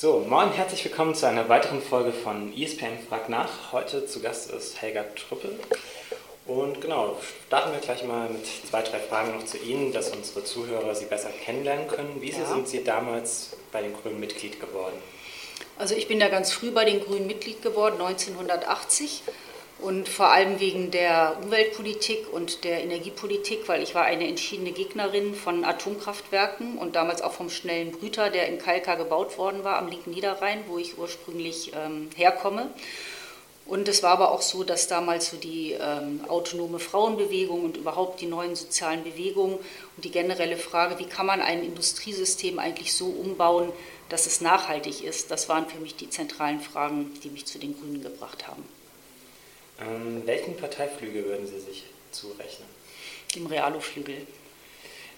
So, moin, herzlich willkommen zu einer weiteren Folge von ESPN Frag nach. Heute zu Gast ist Helga Trüppel. Und genau, starten wir gleich mal mit zwei, drei Fragen noch zu Ihnen, dass unsere Zuhörer Sie besser kennenlernen können. Wie ja. sind Sie damals bei den Grünen Mitglied geworden? Also ich bin da ganz früh bei den Grünen Mitglied geworden, 1980. Und vor allem wegen der Umweltpolitik und der Energiepolitik, weil ich war eine entschiedene Gegnerin von Atomkraftwerken und damals auch vom schnellen Brüter, der in Kalka gebaut worden war, am linken Niederrhein, wo ich ursprünglich ähm, herkomme. Und es war aber auch so, dass damals so die ähm, autonome Frauenbewegung und überhaupt die neuen sozialen Bewegungen und die generelle Frage, wie kann man ein Industriesystem eigentlich so umbauen, dass es nachhaltig ist, das waren für mich die zentralen Fragen, die mich zu den Grünen gebracht haben. Ähm, welchen Parteiflügel würden Sie sich zurechnen? Dem Realo-Flügel.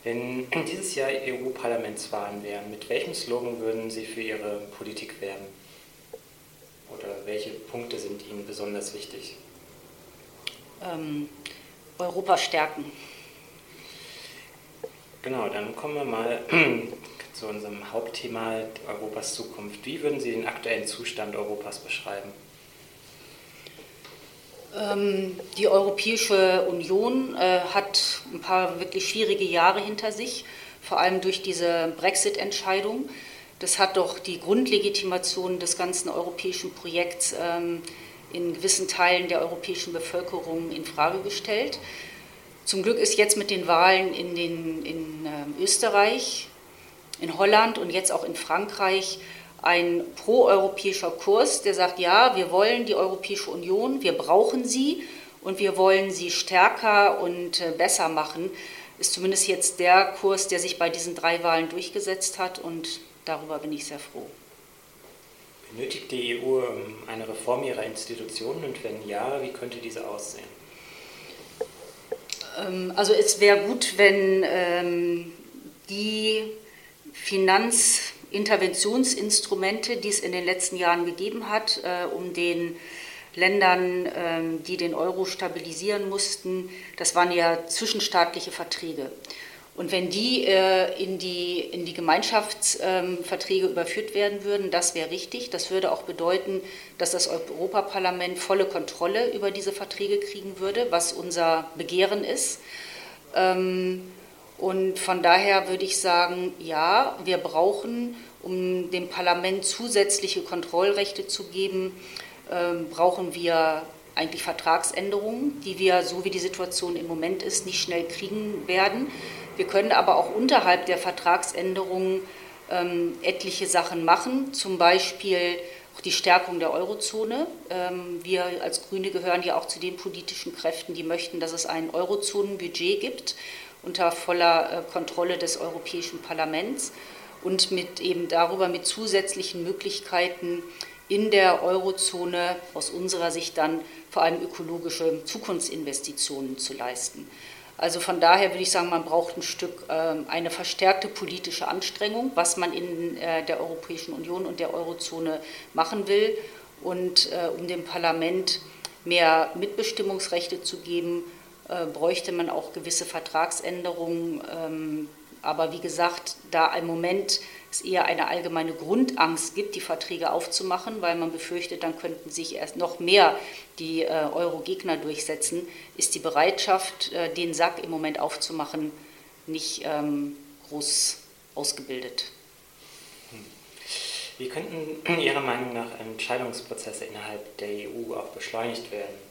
Wenn dieses Jahr EU-Parlamentswahlen wären, mit welchem Slogan würden Sie für Ihre Politik werben? Oder welche Punkte sind Ihnen besonders wichtig? Ähm, Europa stärken. Genau, dann kommen wir mal zu unserem Hauptthema Europas Zukunft. Wie würden Sie den aktuellen Zustand Europas beschreiben? Ähm, die Europäische Union äh, hat ein paar wirklich schwierige Jahre hinter sich, vor allem durch diese Brexit-Entscheidung. Das hat doch die Grundlegitimation des ganzen europäischen Projekts ähm, in gewissen Teilen der europäischen Bevölkerung in Frage gestellt. Zum Glück ist jetzt mit den Wahlen in, den, in äh, Österreich, in Holland und jetzt auch in Frankreich ein proeuropäischer Kurs, der sagt, ja, wir wollen die Europäische Union, wir brauchen sie und wir wollen sie stärker und äh, besser machen, ist zumindest jetzt der Kurs, der sich bei diesen drei Wahlen durchgesetzt hat und darüber bin ich sehr froh. Benötigt die EU ähm, eine Reform ihrer Institutionen und wenn ja, wie könnte diese aussehen? Ähm, also es wäre gut, wenn ähm, die Finanz Interventionsinstrumente, die es in den letzten Jahren gegeben hat, äh, um den Ländern, ähm, die den Euro stabilisieren mussten, das waren ja zwischenstaatliche Verträge. Und wenn die äh, in die, in die Gemeinschaftsverträge überführt werden würden, das wäre richtig. Das würde auch bedeuten, dass das Europaparlament volle Kontrolle über diese Verträge kriegen würde, was unser Begehren ist. Ähm, und von daher würde ich sagen, ja, wir brauchen, um dem Parlament zusätzliche Kontrollrechte zu geben, äh, brauchen wir eigentlich Vertragsänderungen, die wir, so wie die Situation im Moment ist, nicht schnell kriegen werden. Wir können aber auch unterhalb der Vertragsänderungen ähm, etliche Sachen machen, zum Beispiel auch die Stärkung der Eurozone. Ähm, wir als Grüne gehören ja auch zu den politischen Kräften, die möchten, dass es ein Eurozonenbudget gibt unter voller äh, Kontrolle des Europäischen Parlaments und mit eben darüber mit zusätzlichen Möglichkeiten in der Eurozone aus unserer Sicht dann vor allem ökologische Zukunftsinvestitionen zu leisten. Also von daher würde ich sagen, man braucht ein Stück ähm, eine verstärkte politische Anstrengung, was man in äh, der Europäischen Union und der Eurozone machen will und äh, um dem Parlament mehr Mitbestimmungsrechte zu geben, bräuchte man auch gewisse Vertragsänderungen. Ähm, aber wie gesagt, da im Moment es eher eine allgemeine Grundangst gibt, die Verträge aufzumachen, weil man befürchtet, dann könnten sich erst noch mehr die äh, Euro-Gegner durchsetzen, ist die Bereitschaft, äh, den Sack im Moment aufzumachen, nicht ähm, groß ausgebildet. Wie könnten Ihrer Meinung nach Entscheidungsprozesse innerhalb der EU auch beschleunigt werden?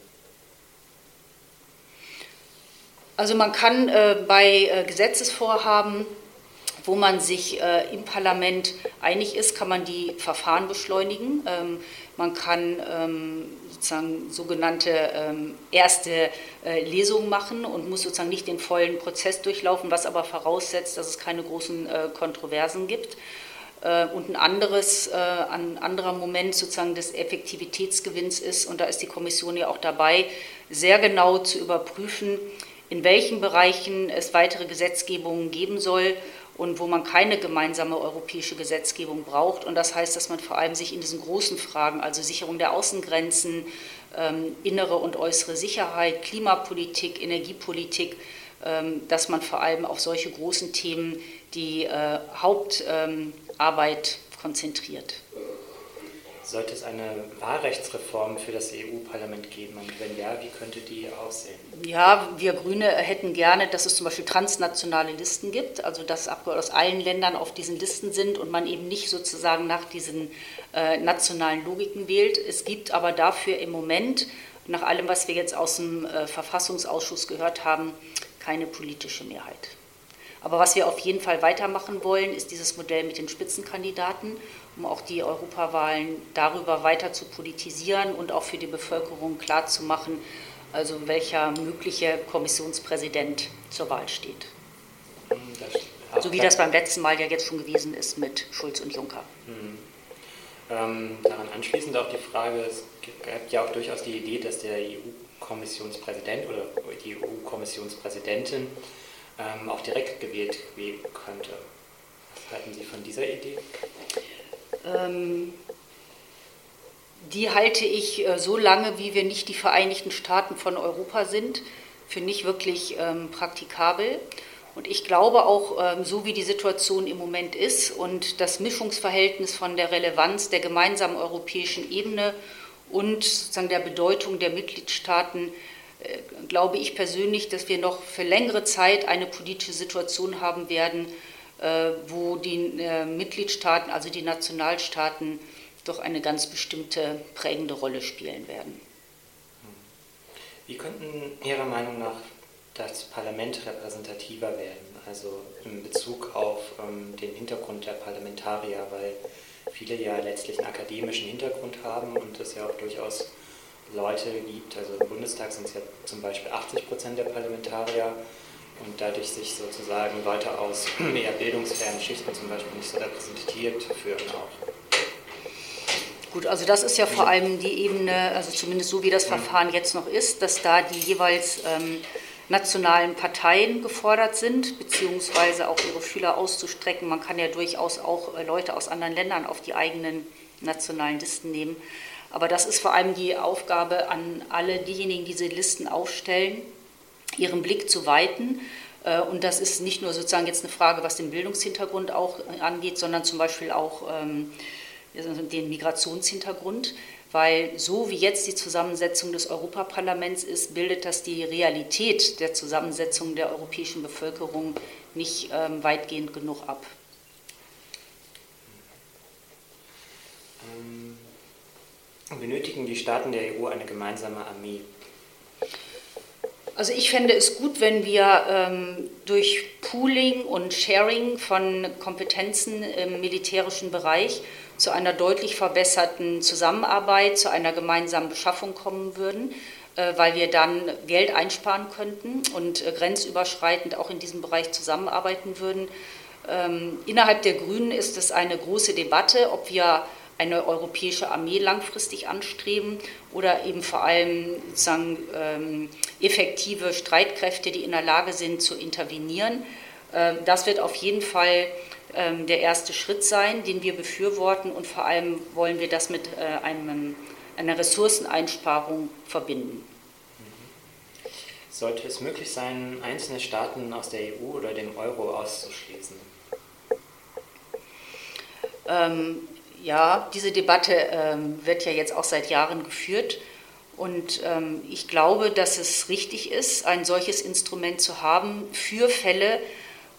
Also man kann äh, bei äh, Gesetzesvorhaben, wo man sich äh, im Parlament einig ist, kann man die Verfahren beschleunigen. Ähm, man kann ähm, sozusagen sogenannte ähm, erste äh, Lesungen machen und muss sozusagen nicht den vollen Prozess durchlaufen, was aber voraussetzt, dass es keine großen äh, Kontroversen gibt. Äh, und ein anderes, ein anderer Moment sozusagen des Effektivitätsgewinns ist, und da ist die Kommission ja auch dabei, sehr genau zu überprüfen, in welchen Bereichen es weitere Gesetzgebungen geben soll und wo man keine gemeinsame europäische Gesetzgebung braucht. Und das heißt, dass man vor allem sich in diesen großen Fragen, also Sicherung der Außengrenzen, ähm, innere und äußere Sicherheit, Klimapolitik, Energiepolitik, ähm, dass man vor allem auf solche großen Themen die äh, Hauptarbeit konzentriert. Sollte es eine Wahlrechtsreform für das EU-Parlament geben? Und wenn ja, wie könnte die aussehen? Ja, wir Grüne hätten gerne, dass es zum Beispiel transnationale Listen gibt, also dass Abgeordnete aus allen Ländern auf diesen Listen sind und man eben nicht sozusagen nach diesen äh, nationalen Logiken wählt. Es gibt aber dafür im Moment, nach allem, was wir jetzt aus dem äh, Verfassungsausschuss gehört haben, keine politische Mehrheit. Aber was wir auf jeden Fall weitermachen wollen, ist dieses Modell mit den Spitzenkandidaten, um auch die Europawahlen darüber weiter zu politisieren und auch für die Bevölkerung klarzumachen, also welcher mögliche Kommissionspräsident zur Wahl steht. So wie das beim letzten Mal ja jetzt schon gewesen ist mit Schulz und Juncker. Mhm. Ähm, daran anschließend auch die Frage, es gibt ja auch durchaus die Idee, dass der EU-Kommissionspräsident oder die EU-Kommissionspräsidentin ähm, auch direkt gewählt werden könnte. Was halten Sie von dieser Idee? Ähm, die halte ich äh, so lange, wie wir nicht die Vereinigten Staaten von Europa sind, für nicht wirklich ähm, praktikabel. Und ich glaube auch, ähm, so wie die Situation im Moment ist und das Mischungsverhältnis von der Relevanz der gemeinsamen europäischen Ebene und sozusagen der Bedeutung der Mitgliedstaaten, glaube ich persönlich, dass wir noch für längere Zeit eine politische Situation haben werden, äh, wo die äh, Mitgliedstaaten, also die Nationalstaaten, doch eine ganz bestimmte prägende Rolle spielen werden. Wie könnten Ihrer Meinung nach das Parlament repräsentativer werden, also in Bezug auf ähm, den Hintergrund der Parlamentarier, weil viele ja letztlich einen akademischen Hintergrund haben und es ja auch durchaus Leute gibt, also im Bundestag sind es ja zum Beispiel 80 Prozent der Parlamentarier und dadurch sich sozusagen Leute aus eher bildungsfernen Schichten zum Beispiel nicht so repräsentiert fühlen auch. Gut, also das ist ja vor allem die Ebene, also zumindest so wie das Verfahren jetzt noch ist, dass da die jeweils ähm, nationalen Parteien gefordert sind, beziehungsweise auch ihre Fühler auszustrecken. Man kann ja durchaus auch äh, Leute aus anderen Ländern auf die eigenen nationalen Listen nehmen. Aber das ist vor allem die Aufgabe an alle diejenigen, die diese Listen aufstellen, ihren Blick zu weiten. Äh, und das ist nicht nur sozusagen jetzt eine Frage, was den Bildungshintergrund auch angeht, sondern zum Beispiel auch ähm, den Migrationshintergrund, weil so wie jetzt die Zusammensetzung des Europaparlaments ist, bildet das die Realität der Zusammensetzung der europäischen Bevölkerung nicht ähm, weitgehend genug ab. Ähm, benötigen die Staaten der EU eine gemeinsame Armee? Also ich fände es gut, wenn wir ähm, durch Pooling und Sharing von Kompetenzen im militärischen Bereich zu einer deutlich verbesserten Zusammenarbeit, zu einer gemeinsamen Beschaffung kommen würden, äh, weil wir dann Geld einsparen könnten und äh, grenzüberschreitend auch in diesem Bereich zusammenarbeiten würden. Ähm, innerhalb der Grünen ist es eine große Debatte, ob wir eine europäische Armee langfristig anstreben oder eben vor allem sozusagen ähm, effektive Streitkräfte, die in der Lage sind zu intervenieren. Ähm, das wird auf jeden Fall ähm, der erste Schritt sein, den wir befürworten und vor allem wollen wir das mit äh, einem, einer Ressourceneinsparung verbinden. Sollte es möglich sein, einzelne Staaten aus der EU oder dem Euro auszuschließen? Ja, diese Debatte ähm, wird ja jetzt auch seit Jahren geführt. Und ähm, ich glaube, dass es richtig ist, ein solches Instrument zu haben für Fälle,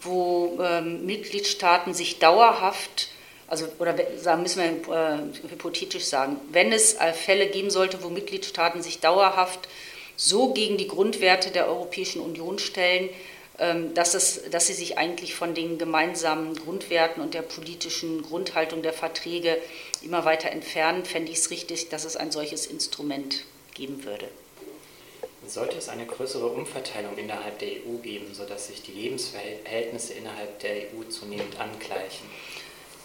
wo ähm, Mitgliedstaaten sich dauerhaft, also oder sagen, müssen wir äh, hypothetisch sagen, wenn es äh, Fälle geben sollte, wo Mitgliedstaaten sich dauerhaft so gegen die Grundwerte der Europäischen Union stellen, dass, es, dass sie sich eigentlich von den gemeinsamen Grundwerten und der politischen Grundhaltung der Verträge immer weiter entfernen, fände ich es richtig, dass es ein solches Instrument geben würde. Sollte es eine größere Umverteilung innerhalb der EU geben, sodass sich die Lebensverhältnisse innerhalb der EU zunehmend angleichen?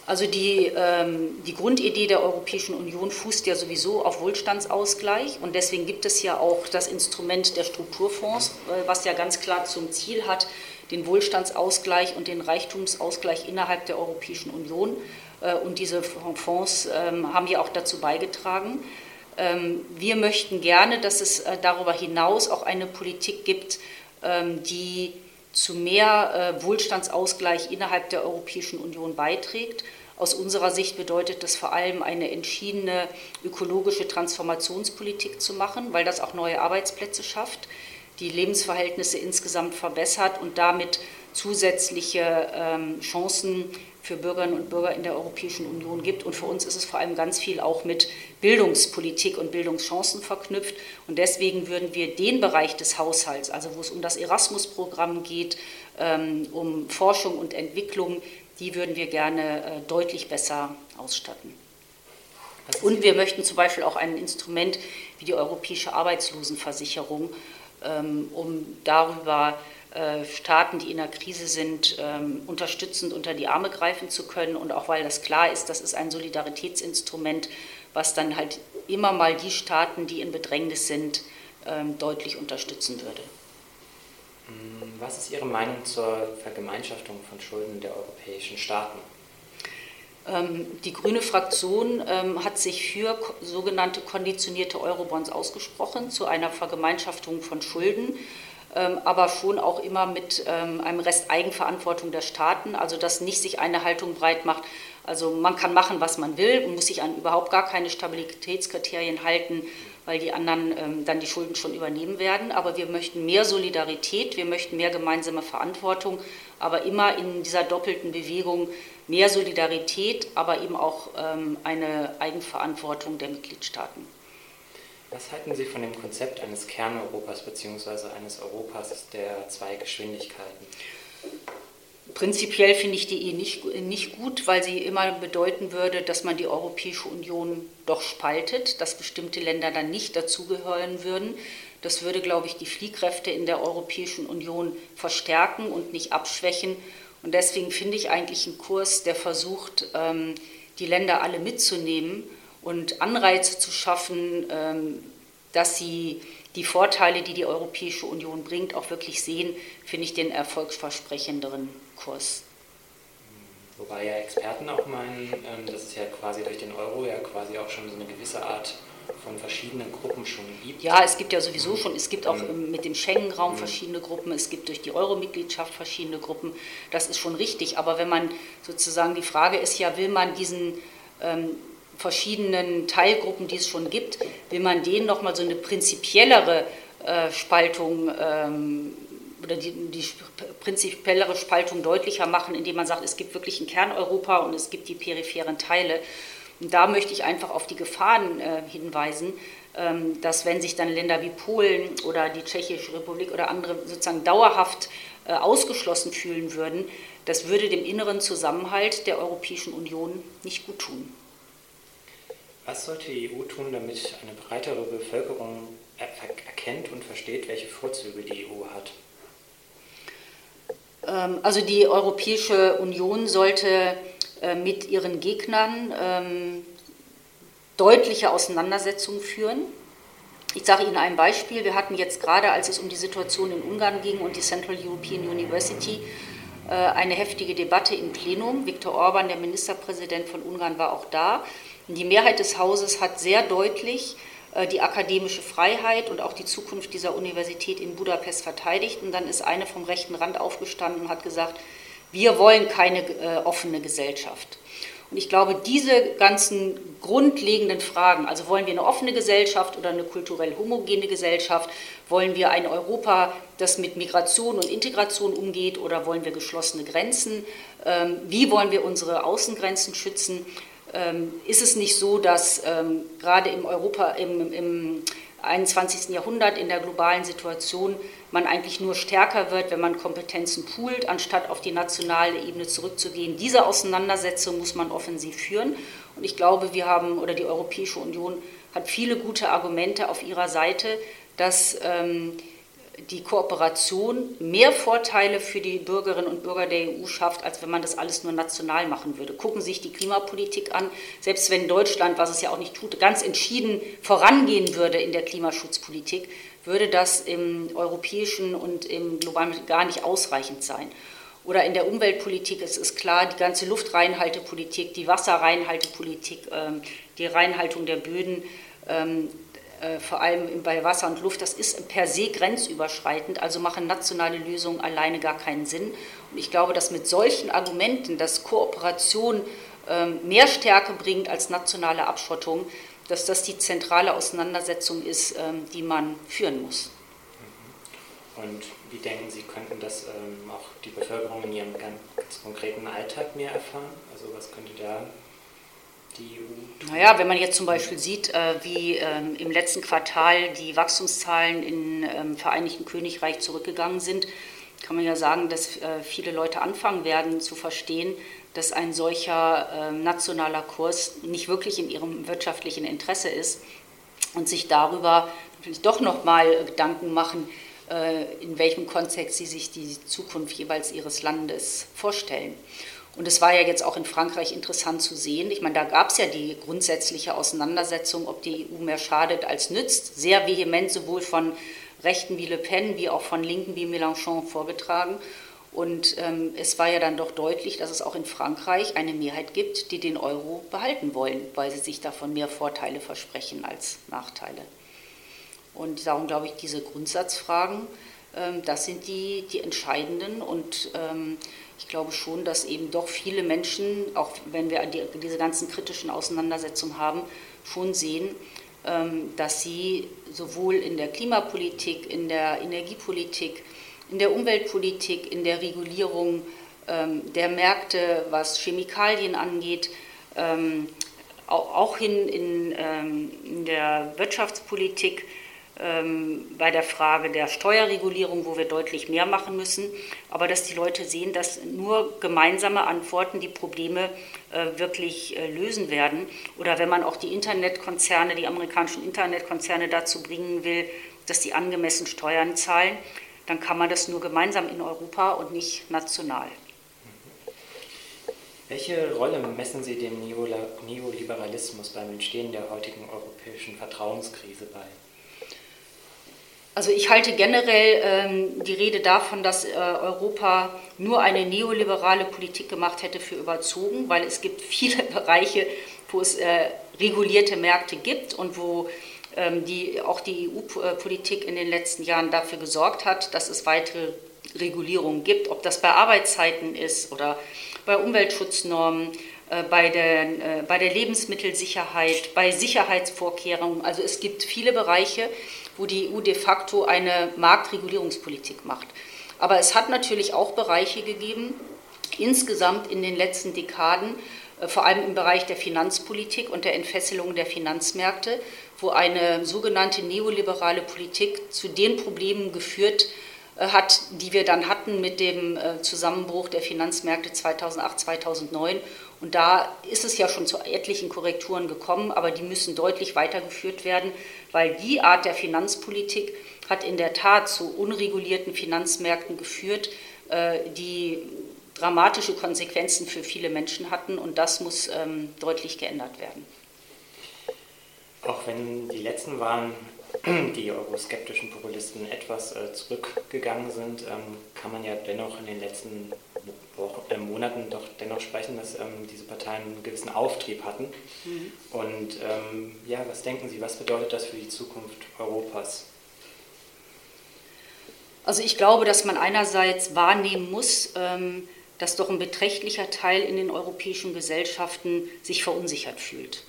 Also die, ähm, die Grundidee der Europäischen Union fußt ja sowieso auf Wohlstandsausgleich und deswegen gibt es ja auch das Instrument der Strukturfonds, äh, was ja ganz klar zum Ziel hat, den Wohlstandsausgleich und den Reichtumsausgleich innerhalb der Europäischen Union. Äh, und diese Fonds äh, haben ja auch dazu beigetragen. Ähm, wir möchten gerne, dass es äh, darüber hinaus auch eine Politik gibt, ähm, die zu mehr äh, Wohlstandsausgleich innerhalb der Europäischen Union beiträgt. Aus unserer Sicht bedeutet das vor allem eine entschiedene ökologische Transformationspolitik zu machen, weil das auch neue Arbeitsplätze schafft, die Lebensverhältnisse insgesamt verbessert und damit zusätzliche ähm, Chancen für Bürgerinnen und Bürger in der Europäischen Union gibt. Und für uns ist es vor allem ganz viel auch mit Bildungspolitik und Bildungschancen verknüpft. Und deswegen würden wir den Bereich des Haushalts, also wo es um das Erasmus-Programm geht, ähm, um Forschung und Entwicklung, die würden wir gerne äh, deutlich besser ausstatten. Und wir möchten zum Beispiel auch ein Instrument wie die Europäische Arbeitslosenversicherung, ähm, um darüber äh, Staaten, die in der Krise sind, ähm, unterstützend unter die Arme greifen zu können. Und auch weil das klar ist, das ist ein Solidaritätsinstrument, was dann halt immer mal die Staaten, die in Bedrängnis sind, ähm, deutlich unterstützen würde. Hm, was ist Ihre Meinung zur Vergemeinschaftung von Schulden der europäischen Staaten? Ähm, die grüne Fraktion hat sich für sogenannte konditionierte Eurobonds ausgesprochen, zu einer Vergemeinschaftung von Schulden. Ähm, aber schon auch immer mit ähm, einem Rest Eigenverantwortung der Staaten, also dass nicht sich eine Haltung breit macht. Also man kann machen, was man will und muss sich an überhaupt gar keine Stabilitätskriterien halten, weil die anderen ähm, dann die Schulden schon übernehmen werden. Aber wir möchten mehr Solidarität, wir möchten mehr gemeinsame Verantwortung, aber immer in dieser doppelten Bewegung mehr Solidarität, aber eben auch eine Eigenverantwortung der Mitgliedstaaten. Was halten Sie von dem Konzept eines Kerneuropas bzw. eines Europas der zwei Geschwindigkeiten? Prinzipiell finde ich die eh nicht, nicht gut, weil sie immer bedeuten würde, dass man die Europäische Union doch spaltet, dass bestimmte Länder dann nicht dazugehören würden. Das würde, glaube ich, die Fliehkräfte in der Europäischen Union verstärken und nicht abschwächen. Und deswegen finde ich eigentlich einen Kurs, der versucht, ähm, die Länder alle mitzunehmen und Anreize zu schaffen, ähm, dass sie die Vorteile, die die Europäische Union bringt, auch wirklich sehen, finde ich den erfolgsversprechenderen Kurs. Wobei ja Experten auch meinen, ähm, dass es ja quasi durch den Euro ja quasi auch schon so eine gewisse Art von verschiedenen Gruppen schon gibt. Ja, es gibt ja sowieso schon, es gibt auch mhm. mit dem Schengen-Raum mhm. verschiedene Gruppen, es gibt durch die Euro-Mitgliedschaft verschiedene Gruppen. Das ist schon richtig. Aber wenn man sozusagen, die Frage ist ja, will man diesen ähm, verschiedenen Teilgruppen, die es schon gibt, will man denen nochmal so eine prinzipiellere äh, Spaltung ähm, oder die, die, prinzipiellere Spaltung deutlicher machen, indem man sagt, es gibt wirklich ein Kerneuropa und es gibt die peripheren Teile. Und da möchte ich einfach auf die Gefahren äh, hinweisen, ähm, dass wenn sich dann Länder wie Polen oder die Tschechische Republik oder andere sozusagen dauerhaft äh, ausgeschlossen fühlen würden, das würde dem inneren Zusammenhalt der Europäischen Union nicht gut tun. Was sollte die EU tun, damit eine breitere Bevölkerung erkennt und versteht, welche Vorzüge die EU hat? Ähm, also die Europäische Union sollte äh, mit ihren Gegnern ähm, deutliche Auseinandersetzungen führen. Ich sage Ihnen ein Beispiel. Wir hatten jetzt gerade, als es um die Situation in Ungarn ging und die Central European University, äh, eine heftige Debatte im Plenum. Viktor Orban, der Ministerpräsident von Ungarn, war auch da. Die Mehrheit des Hauses hat sehr deutlich äh, die akademische Freiheit und auch die Zukunft dieser Universität in Budapest verteidigt. Und dann ist eine vom rechten Rand aufgestanden und hat gesagt, wir wollen keine äh, offene Gesellschaft. Und ich glaube, diese ganzen grundlegenden Fragen, also wollen wir eine offene Gesellschaft oder eine kulturell homogene Gesellschaft, wollen wir ein Europa, das mit Migration und Integration umgeht oder wollen wir geschlossene Grenzen, ähm, wie wollen wir unsere Außengrenzen schützen, ist es nicht so, dass ähm, gerade im Europa, im, im 21. Jahrhundert in der globalen Situation man eigentlich nur stärker wird, wenn man Kompetenzen poolt, anstatt auf die nationale Ebene zurückzugehen. Diese Auseinandersetzung muss man offensiv führen. Und ich glaube, wir haben, oder die Europäische Union hat viele gute Argumente auf ihrer Seite, dass ähm, die Kooperation mehr Vorteile für die Bürgerinnen und Bürger der EU schafft, als wenn man das alles nur national machen würde. Gucken Sie sich die Klimapolitik an. Selbst wenn Deutschland, was es ja auch nicht tut, ganz entschieden vorangehen würde in der Klimaschutzpolitik, würde das im europäischen und im globalen gar nicht ausreichend sein. Oder in der Umweltpolitik es ist klar, die ganze Luftreinhaltepolitik, die Wasserreinhaltepolitik, ähm, die Reinhaltung der Böden, ähm, äh, vor allem bei Wasser und Luft, das ist per se grenzüberschreitend, also machen nationale Lösungen alleine gar keinen Sinn. Und ich glaube, dass mit solchen Argumenten, dass Kooperation ähm, mehr Stärke bringt als nationale Abschottung, dass das die zentrale Auseinandersetzung ist, ähm, die man führen muss. Und wie denken Sie, könnten das ähm, auch die Bevölkerung in ihrem ganz, konkreten Alltag mehr erfahren? Also was könnte da die EU? Naja, wenn man jetzt zum Beispiel sieht, äh, wie ähm, im letzten Quartal die Wachstumszahlen im ähm, Vereinigten Königreich zurückgegangen sind, kann man ja sagen, dass äh, viele Leute anfangen werden zu verstehen, dass ein solcher äh, nationaler Kurs nicht wirklich in ihrem wirtschaftlichen Interesse ist und sich darüber natürlich doch nochmal Gedanken machen, äh, in welchem Kontext sie sich die Zukunft jeweils ihres Landes vorstellen. Und es war ja jetzt auch in Frankreich interessant zu sehen. Ich meine, da gab es ja die grundsätzliche Auseinandersetzung, ob die EU mehr schadet als nützt, sehr vehement sowohl von Rechten wie Le Pen wie auch von Linken wie Mélenchon vorgetragen. Und ähm, es war ja dann doch deutlich, dass es auch in Frankreich eine Mehrheit gibt, die den Euro behalten wollen, weil sie sich davon mehr Vorteile versprechen als Nachteile. Und darum glaube ich, diese Grundsatzfragen, ähm, das sind die, die entscheidenden. Und ähm, ich glaube schon, dass eben doch viele Menschen, auch wenn wir die, diese ganzen kritischen Auseinandersetzungen haben, schon sehen, ähm, dass sie sowohl in der Klimapolitik, in der Energiepolitik, in der Umweltpolitik, in der Regulierung ähm, der Märkte, was Chemikalien angeht, ähm, auch hin in, in der Wirtschaftspolitik bei der Frage der Steuerregulierung, wo wir deutlich mehr machen müssen, aber dass die Leute sehen, dass nur gemeinsame Antworten die Probleme äh, wirklich äh, lösen werden. Oder wenn man auch die Internetkonzerne, die amerikanischen Internetkonzerne dazu bringen will, dass sie angemessen Steuern zahlen, dann kann man das nur gemeinsam in Europa und nicht national. Welche Rolle messen Sie dem Neoliberalismus beim Entstehen der heutigen europäischen Vertrauenskrise bei? Also ich halte generell ähm, die Rede davon, dass äh, Europa nur eine neoliberale Politik gemacht hätte, für überzogen, weil es gibt viele Bereiche, wo es äh, regulierte Märkte gibt und wo ähm, die auch die EU-Politik in den letzten Jahren dafür gesorgt hat, dass es weitere Regulierungen gibt, ob das bei Arbeitszeiten ist oder bei Umweltschutznormen, äh, bei der, äh, bei der Lebensmittelsicherheit, bei Sicherheitsvorkehrungen. Also es gibt viele Bereiche, wo die EU de facto eine Marktregulierungspolitik macht. Aber es hat natürlich auch Bereiche gegeben, insgesamt in den letzten Dekaden, äh, vor allem im Bereich der Finanzpolitik und der Entfesselung der Finanzmärkte, wo eine sogenannte neoliberale Politik zu den Problemen geführt äh, hat, die wir dann hatten mit dem äh, Zusammenbruch der Finanzmärkte 2008, 2009. Und da ist es ja schon zu etlichen Korrekturen gekommen, aber die müssen deutlich weitergeführt werden, weil die Art der Finanzpolitik hat in der Tat zu unregulierten Finanzmärkten geführt, die dramatische Konsequenzen für viele Menschen hatten und das muss ähm, deutlich geändert werden. Auch wenn die letzten Wahlen die euroskeptischen Populisten etwas äh, zurückgegangen sind, ähm, kann man ja dennoch in den letzten Wochen, äh, Monaten doch dennoch sprechen, dass ähm, diese Parteien einen gewissen Auftrieb hatten. Mhm. Und ähm, ja, was denken Sie, was bedeutet das für die Zukunft Europas? Also ich glaube, dass man einerseits wahrnehmen muss, ähm, dass doch ein beträchtlicher Teil in den europäischen Gesellschaften sich verunsichert fühlt.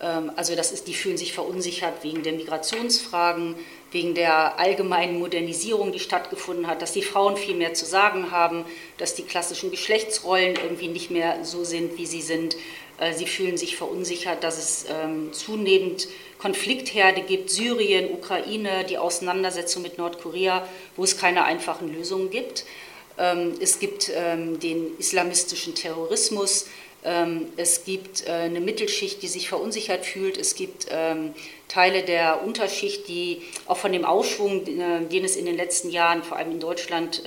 Ähm, also das ist, die fühlen sich verunsichert wegen der Migrationsfragen, wegen der allgemeinen Modernisierung, die stattgefunden hat, dass die Frauen viel mehr zu sagen haben, dass die klassischen Geschlechtsrollen irgendwie nicht mehr so sind, wie sie sind. Äh, sie fühlen sich verunsichert, dass es ähm, zunehmend Konfliktherde gibt, Syrien, Ukraine, die Auseinandersetzung mit Nordkorea, wo es keine einfachen Lösungen gibt. Ähm, es gibt den islamistischen Terrorismus. Ähm, es gibt äh, eine Mittelschicht, die sich verunsichert fühlt. Es gibt Teile der Unterschicht, die auch von dem Aufschwung, äh, den es in den letzten Jahren, vor allem in Deutschland,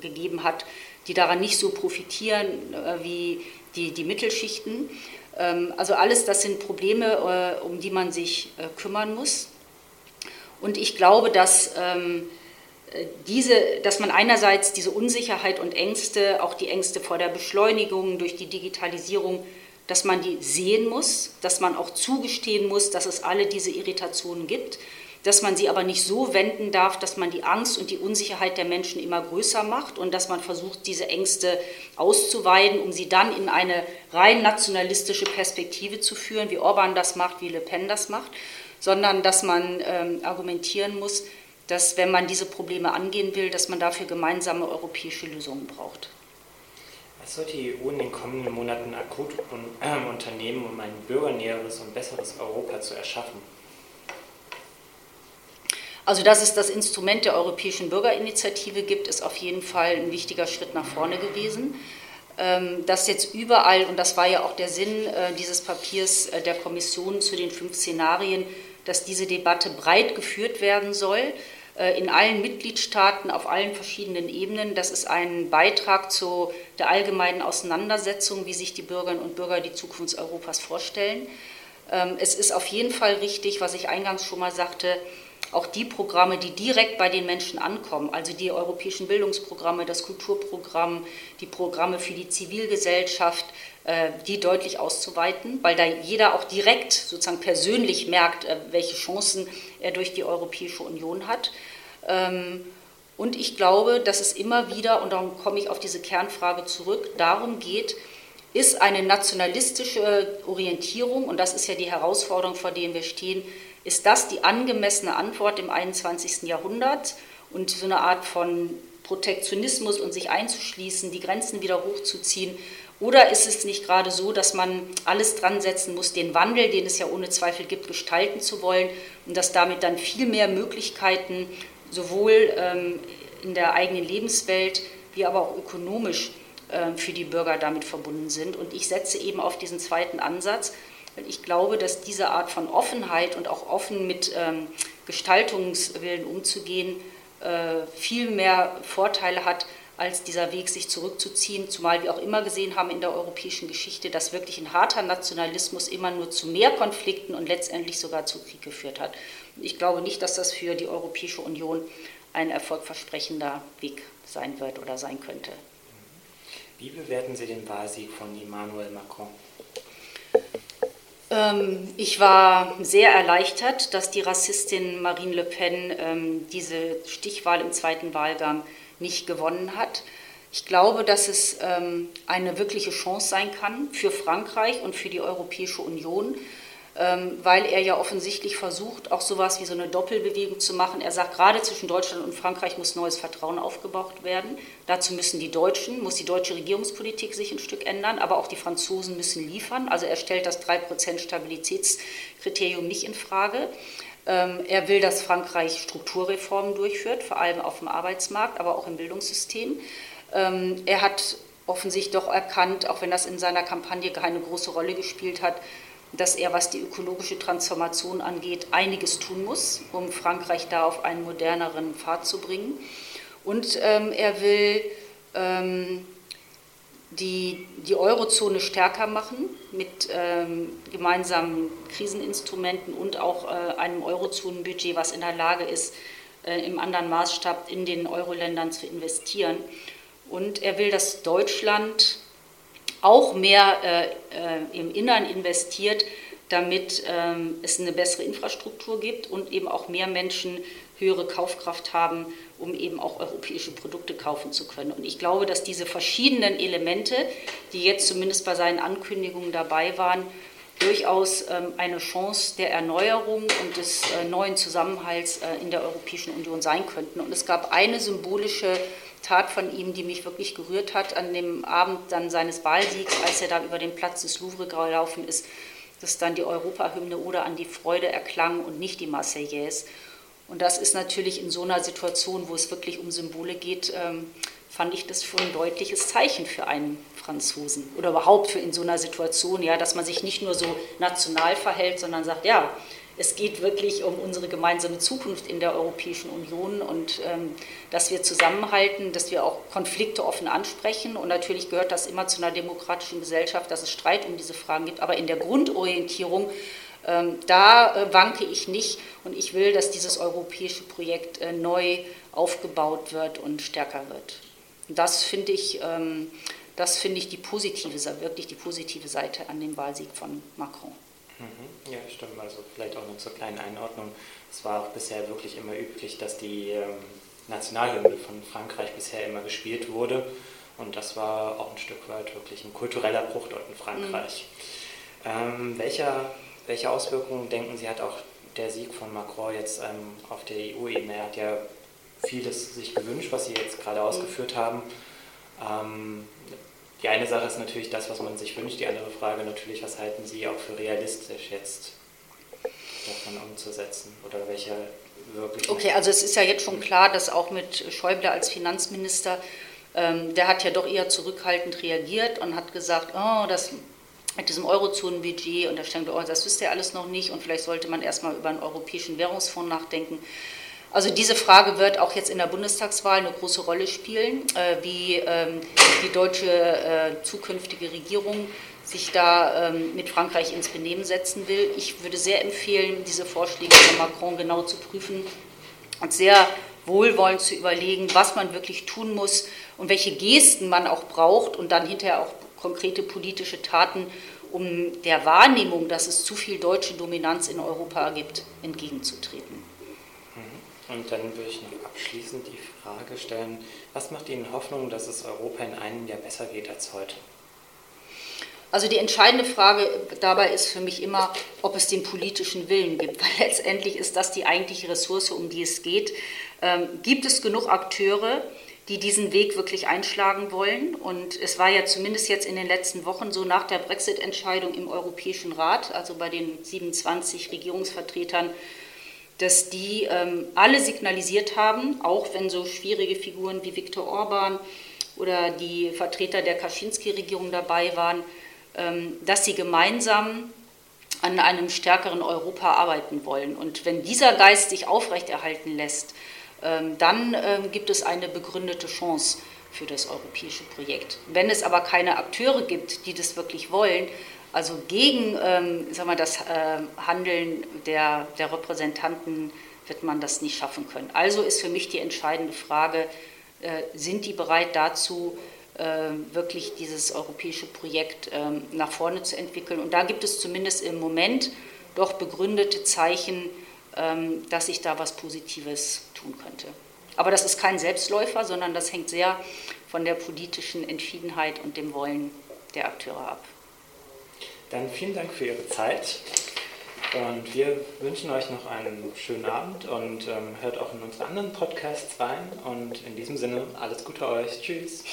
gegeben hat, die daran nicht so profitieren äh, wie die, die Mittelschichten. Also alles das sind Probleme, um die man sich kümmern muss. Und ich glaube, dass diese, dass man einerseits diese Unsicherheit und Ängste, auch die Ängste vor der Beschleunigung durch die Digitalisierung, dass man die sehen muss, dass man auch zugestehen muss, dass es alle diese Irritationen gibt, dass man sie aber nicht so wenden darf, dass man die Angst und die Unsicherheit der Menschen immer größer macht und dass man versucht, diese Ängste auszuweiden, um sie dann in eine rein nationalistische Perspektive zu führen, wie Orban das macht, wie Le Pen das macht, sondern dass man ähm, argumentieren muss, dass wenn man diese Probleme angehen will, dass man dafür gemeinsame europäische Lösungen braucht. Was soll die EU in den kommenden Monaten akut äh, unternehmen, um ein bürgernäheres und besseres Europa zu erschaffen? Also, dass es das Instrument der Europäischen Bürgerinitiative gibt, ist auf jeden Fall ein wichtiger Schritt nach vorne gewesen. Ähm, dass jetzt überall, und das war ja auch der Sinn äh, dieses Papiers äh, der Kommission zu den fünf Szenarien, dass diese Debatte breit geführt werden soll, in allen Mitgliedstaaten auf allen verschiedenen Ebenen. Das ist ein Beitrag zu der allgemeinen Auseinandersetzung, wie sich die Bürgerinnen und Bürger die Zukunft Europas vorstellen. Ähm, es ist auf jeden Fall richtig, was ich eingangs schon mal sagte, auch die Programme, die direkt bei den Menschen ankommen, also die europäischen Bildungsprogramme, das Kulturprogramm, die Programme für die Zivilgesellschaft, äh, die deutlich auszuweiten, weil da jeder auch direkt sozusagen persönlich merkt, äh, welche Chancen er durch die Europäische Union hat. Ähm, und ich glaube, dass es immer wieder, und darum komme ich auf diese Kernfrage zurück, darum geht, ist eine nationalistische Orientierung, und das ist ja die Herausforderung, vor der wir stehen, ist das die angemessene Antwort im 21. Jahrhundert und so eine Art von Protektionismus und sich einzuschließen, die Grenzen wieder hochzuziehen? Oder ist es nicht gerade so, dass man alles dran setzen muss, den Wandel, den es ja ohne Zweifel gibt, gestalten zu wollen und dass damit dann viel mehr Möglichkeiten sowohl ähm, in der eigenen Lebenswelt wie aber auch ökonomisch äh, für die Bürger damit verbunden sind? Und ich setze eben auf diesen zweiten Ansatz, weil ich glaube, dass diese Art von Offenheit und auch offen mit ähm, Gestaltungswillen umzugehen äh, viel mehr Vorteile hat, als dieser Weg, sich zurückzuziehen, zumal wir auch immer gesehen haben in der europäischen Geschichte, dass wirklich ein harter Nationalismus immer nur zu mehr Konflikten und letztendlich sogar zu Krieg geführt hat. Ich glaube nicht, dass das für die Europäische Union ein erfolgversprechender Weg sein wird oder sein könnte. Wie bewerten Sie den Wahlsieg von Emmanuel Macron? Ähm, ich war sehr erleichtert, dass die Rassistin Marine Le Pen ähm, diese Stichwahl im zweiten Wahlgang nicht gewonnen hat. Ich glaube, dass es ähm, eine wirkliche Chance sein kann für Frankreich und für die Europäische Union, ähm, weil er ja offensichtlich versucht, auch sowas wie so eine Doppelbewegung zu machen. Er sagt, gerade zwischen Deutschland und Frankreich muss neues Vertrauen aufgebaut werden. Dazu müssen die Deutschen, muss die deutsche Regierungspolitik sich ein Stück ändern, aber auch die Franzosen müssen liefern. Also er stellt das 3% Stabilitätskriterium nicht in Frage. Ähm, er will, dass Frankreich Strukturreformen durchführt, vor allem auf dem Arbeitsmarkt, aber auch im Bildungssystem. Ähm, er hat offensichtlich doch erkannt, auch wenn das in seiner Kampagne keine große Rolle gespielt hat, dass er, was die ökologische Transformation angeht, einiges tun muss, um Frankreich da auf einen moderneren Pfad zu bringen. Und ähm, er will ähm, die, die Eurozone stärker machen mit ähm, gemeinsamen Kriseninstrumenten und auch äh, einem Eurozonenbudget, was in der Lage ist, äh, im anderen Maßstab in den Euro-Ländern zu investieren. Und er will, dass Deutschland auch mehr äh, äh, im Innern investiert, damit ähm, es eine bessere Infrastruktur gibt und eben auch mehr Menschen höhere Kaufkraft haben, um eben auch europäische Produkte kaufen zu können. Und ich glaube, dass diese verschiedenen Elemente, die jetzt zumindest bei seinen Ankündigungen dabei waren, durchaus ähm, eine Chance der Erneuerung und des äh, neuen Zusammenhalts äh, in der Europäischen Union sein könnten. Und es gab eine symbolische Tat von ihm, die mich wirklich gerührt hat, an dem Abend dann seines Wahlsiegs, als er da über den Platz des Louvre gelaufen ist, dass dann die Europahymne oder an die Freude erklang und nicht die Marseillaise. Und das ist natürlich in so einer Situation, wo es wirklich um Symbole geht, ähm, fand ich das schon ein deutliches Zeichen für einen Franzosen oder überhaupt für in so einer Situation, ja, dass man sich nicht nur so national verhält, sondern sagt, ja, es geht wirklich um unsere gemeinsame Zukunft in der Europäischen Union und ähm, dass wir zusammenhalten, dass wir auch Konflikte offen ansprechen. Und natürlich gehört das immer zu einer demokratischen Gesellschaft, dass es Streit um diese Fragen gibt. Aber in der Grundorientierung, da äh, wanke ich nicht. Und ich will, dass dieses europäische Projekt äh, neu aufgebaut wird und stärker wird. Und das finde ich, ähm, das finde ich die positive, wirklich die positive Seite an dem Wahlsieg von Macron. Mhm. Ja, stimmt. Also vielleicht auch noch zur kleinen Einordnung. Es war auch bisher wirklich immer üblich, dass die ähm, Nationalhymne von Frankreich bisher immer gespielt wurde. Und das war auch ein Stück weit wirklich ein kultureller Bruch dort in Frankreich. Mhm. Ähm, welcher, welche Auswirkungen denken Sie, hat auch der Sieg von Macron jetzt ähm, auf der EU-Ebene? Er hat ja vieles sich gewünscht, was Sie jetzt gerade mhm. ausgeführt haben. Ähm, die eine Sache ist natürlich das, was man sich wünscht. Die andere Frage natürlich, was halten Sie auch für realistisch jetzt davon umzusetzen? Oder welche wirklich. Okay, also es ist ja jetzt schon klar, dass auch mit Schäuble als Finanzminister, ähm, der hat ja doch eher zurückhaltend reagiert und hat gesagt, oh, das mit diesem Eurozonenbudget und da stand, oh, das wisst ihr alles noch nicht und vielleicht sollte man erstmal über einen europäischen Währungsfonds nachdenken. Also diese Frage wird auch jetzt in der Bundestagswahl eine große Rolle spielen, äh, wie ähm, die deutsche äh, zukünftige Regierung sich da ähm, mit Frankreich ins Benehmen setzen will. Ich würde sehr empfehlen, diese Vorschläge von Macron genau zu prüfen und sehr wohlwollend zu überlegen, was man wirklich tun muss und welche Gesten man auch braucht und dann hinterher auch konkrete politische Taten, um der Wahrnehmung, dass es zu viel deutsche Dominanz in Europa gibt, entgegenzutreten. Mhm. Und dann würde ich noch abschließend die Frage stellen, was macht Ihnen Hoffnung, dass es Europa in einem Jahr besser geht als heute? Also die entscheidende Frage dabei ist für mich immer, ob es den politischen Willen gibt, weil letztendlich ist das die eigentliche Ressource, um die es geht. Ähm, gibt es genug Akteure, die diesen Weg wirklich einschlagen wollen? Und es war ja zumindest jetzt in den letzten Wochen so nach der Brexit-Entscheidung im Europäischen Rat, also bei den 27 Regierungsvertretern, dass die ähm, alle signalisiert haben, auch wenn so schwierige Figuren wie Viktor Orban oder die Vertreter der Kaczynski-Regierung dabei waren, ähm, dass sie gemeinsam an einem stärkeren Europa arbeiten wollen. Und wenn dieser Geist sich aufrechterhalten lässt, dann ähm, gibt es eine begründete Chance für das europäische Projekt. Wenn es aber keine Akteure gibt, die das wirklich wollen, also gegen sagen wir, das Handeln der, der Repräsentanten wird man das nicht schaffen können. Also ist für mich die entscheidende Frage, äh, sind die bereit dazu, ähm, wirklich dieses europäische Projekt ähm, nach vorne zu entwickeln. Und da gibt es zumindest im Moment doch begründete Zeichen, ähm, dass sich da was Positives tun könnte. Aber das ist kein Selbstläufer, sondern das hängt sehr von der politischen Entschiedenheit und dem Wollen der Akteure ab. Dann vielen Dank für Ihre Zeit. Und wir wünschen euch noch einen schönen Abend und ähm, hört auch in unsere anderen Podcasts rein. Und in diesem Sinne, alles Gute euch. Tschüss.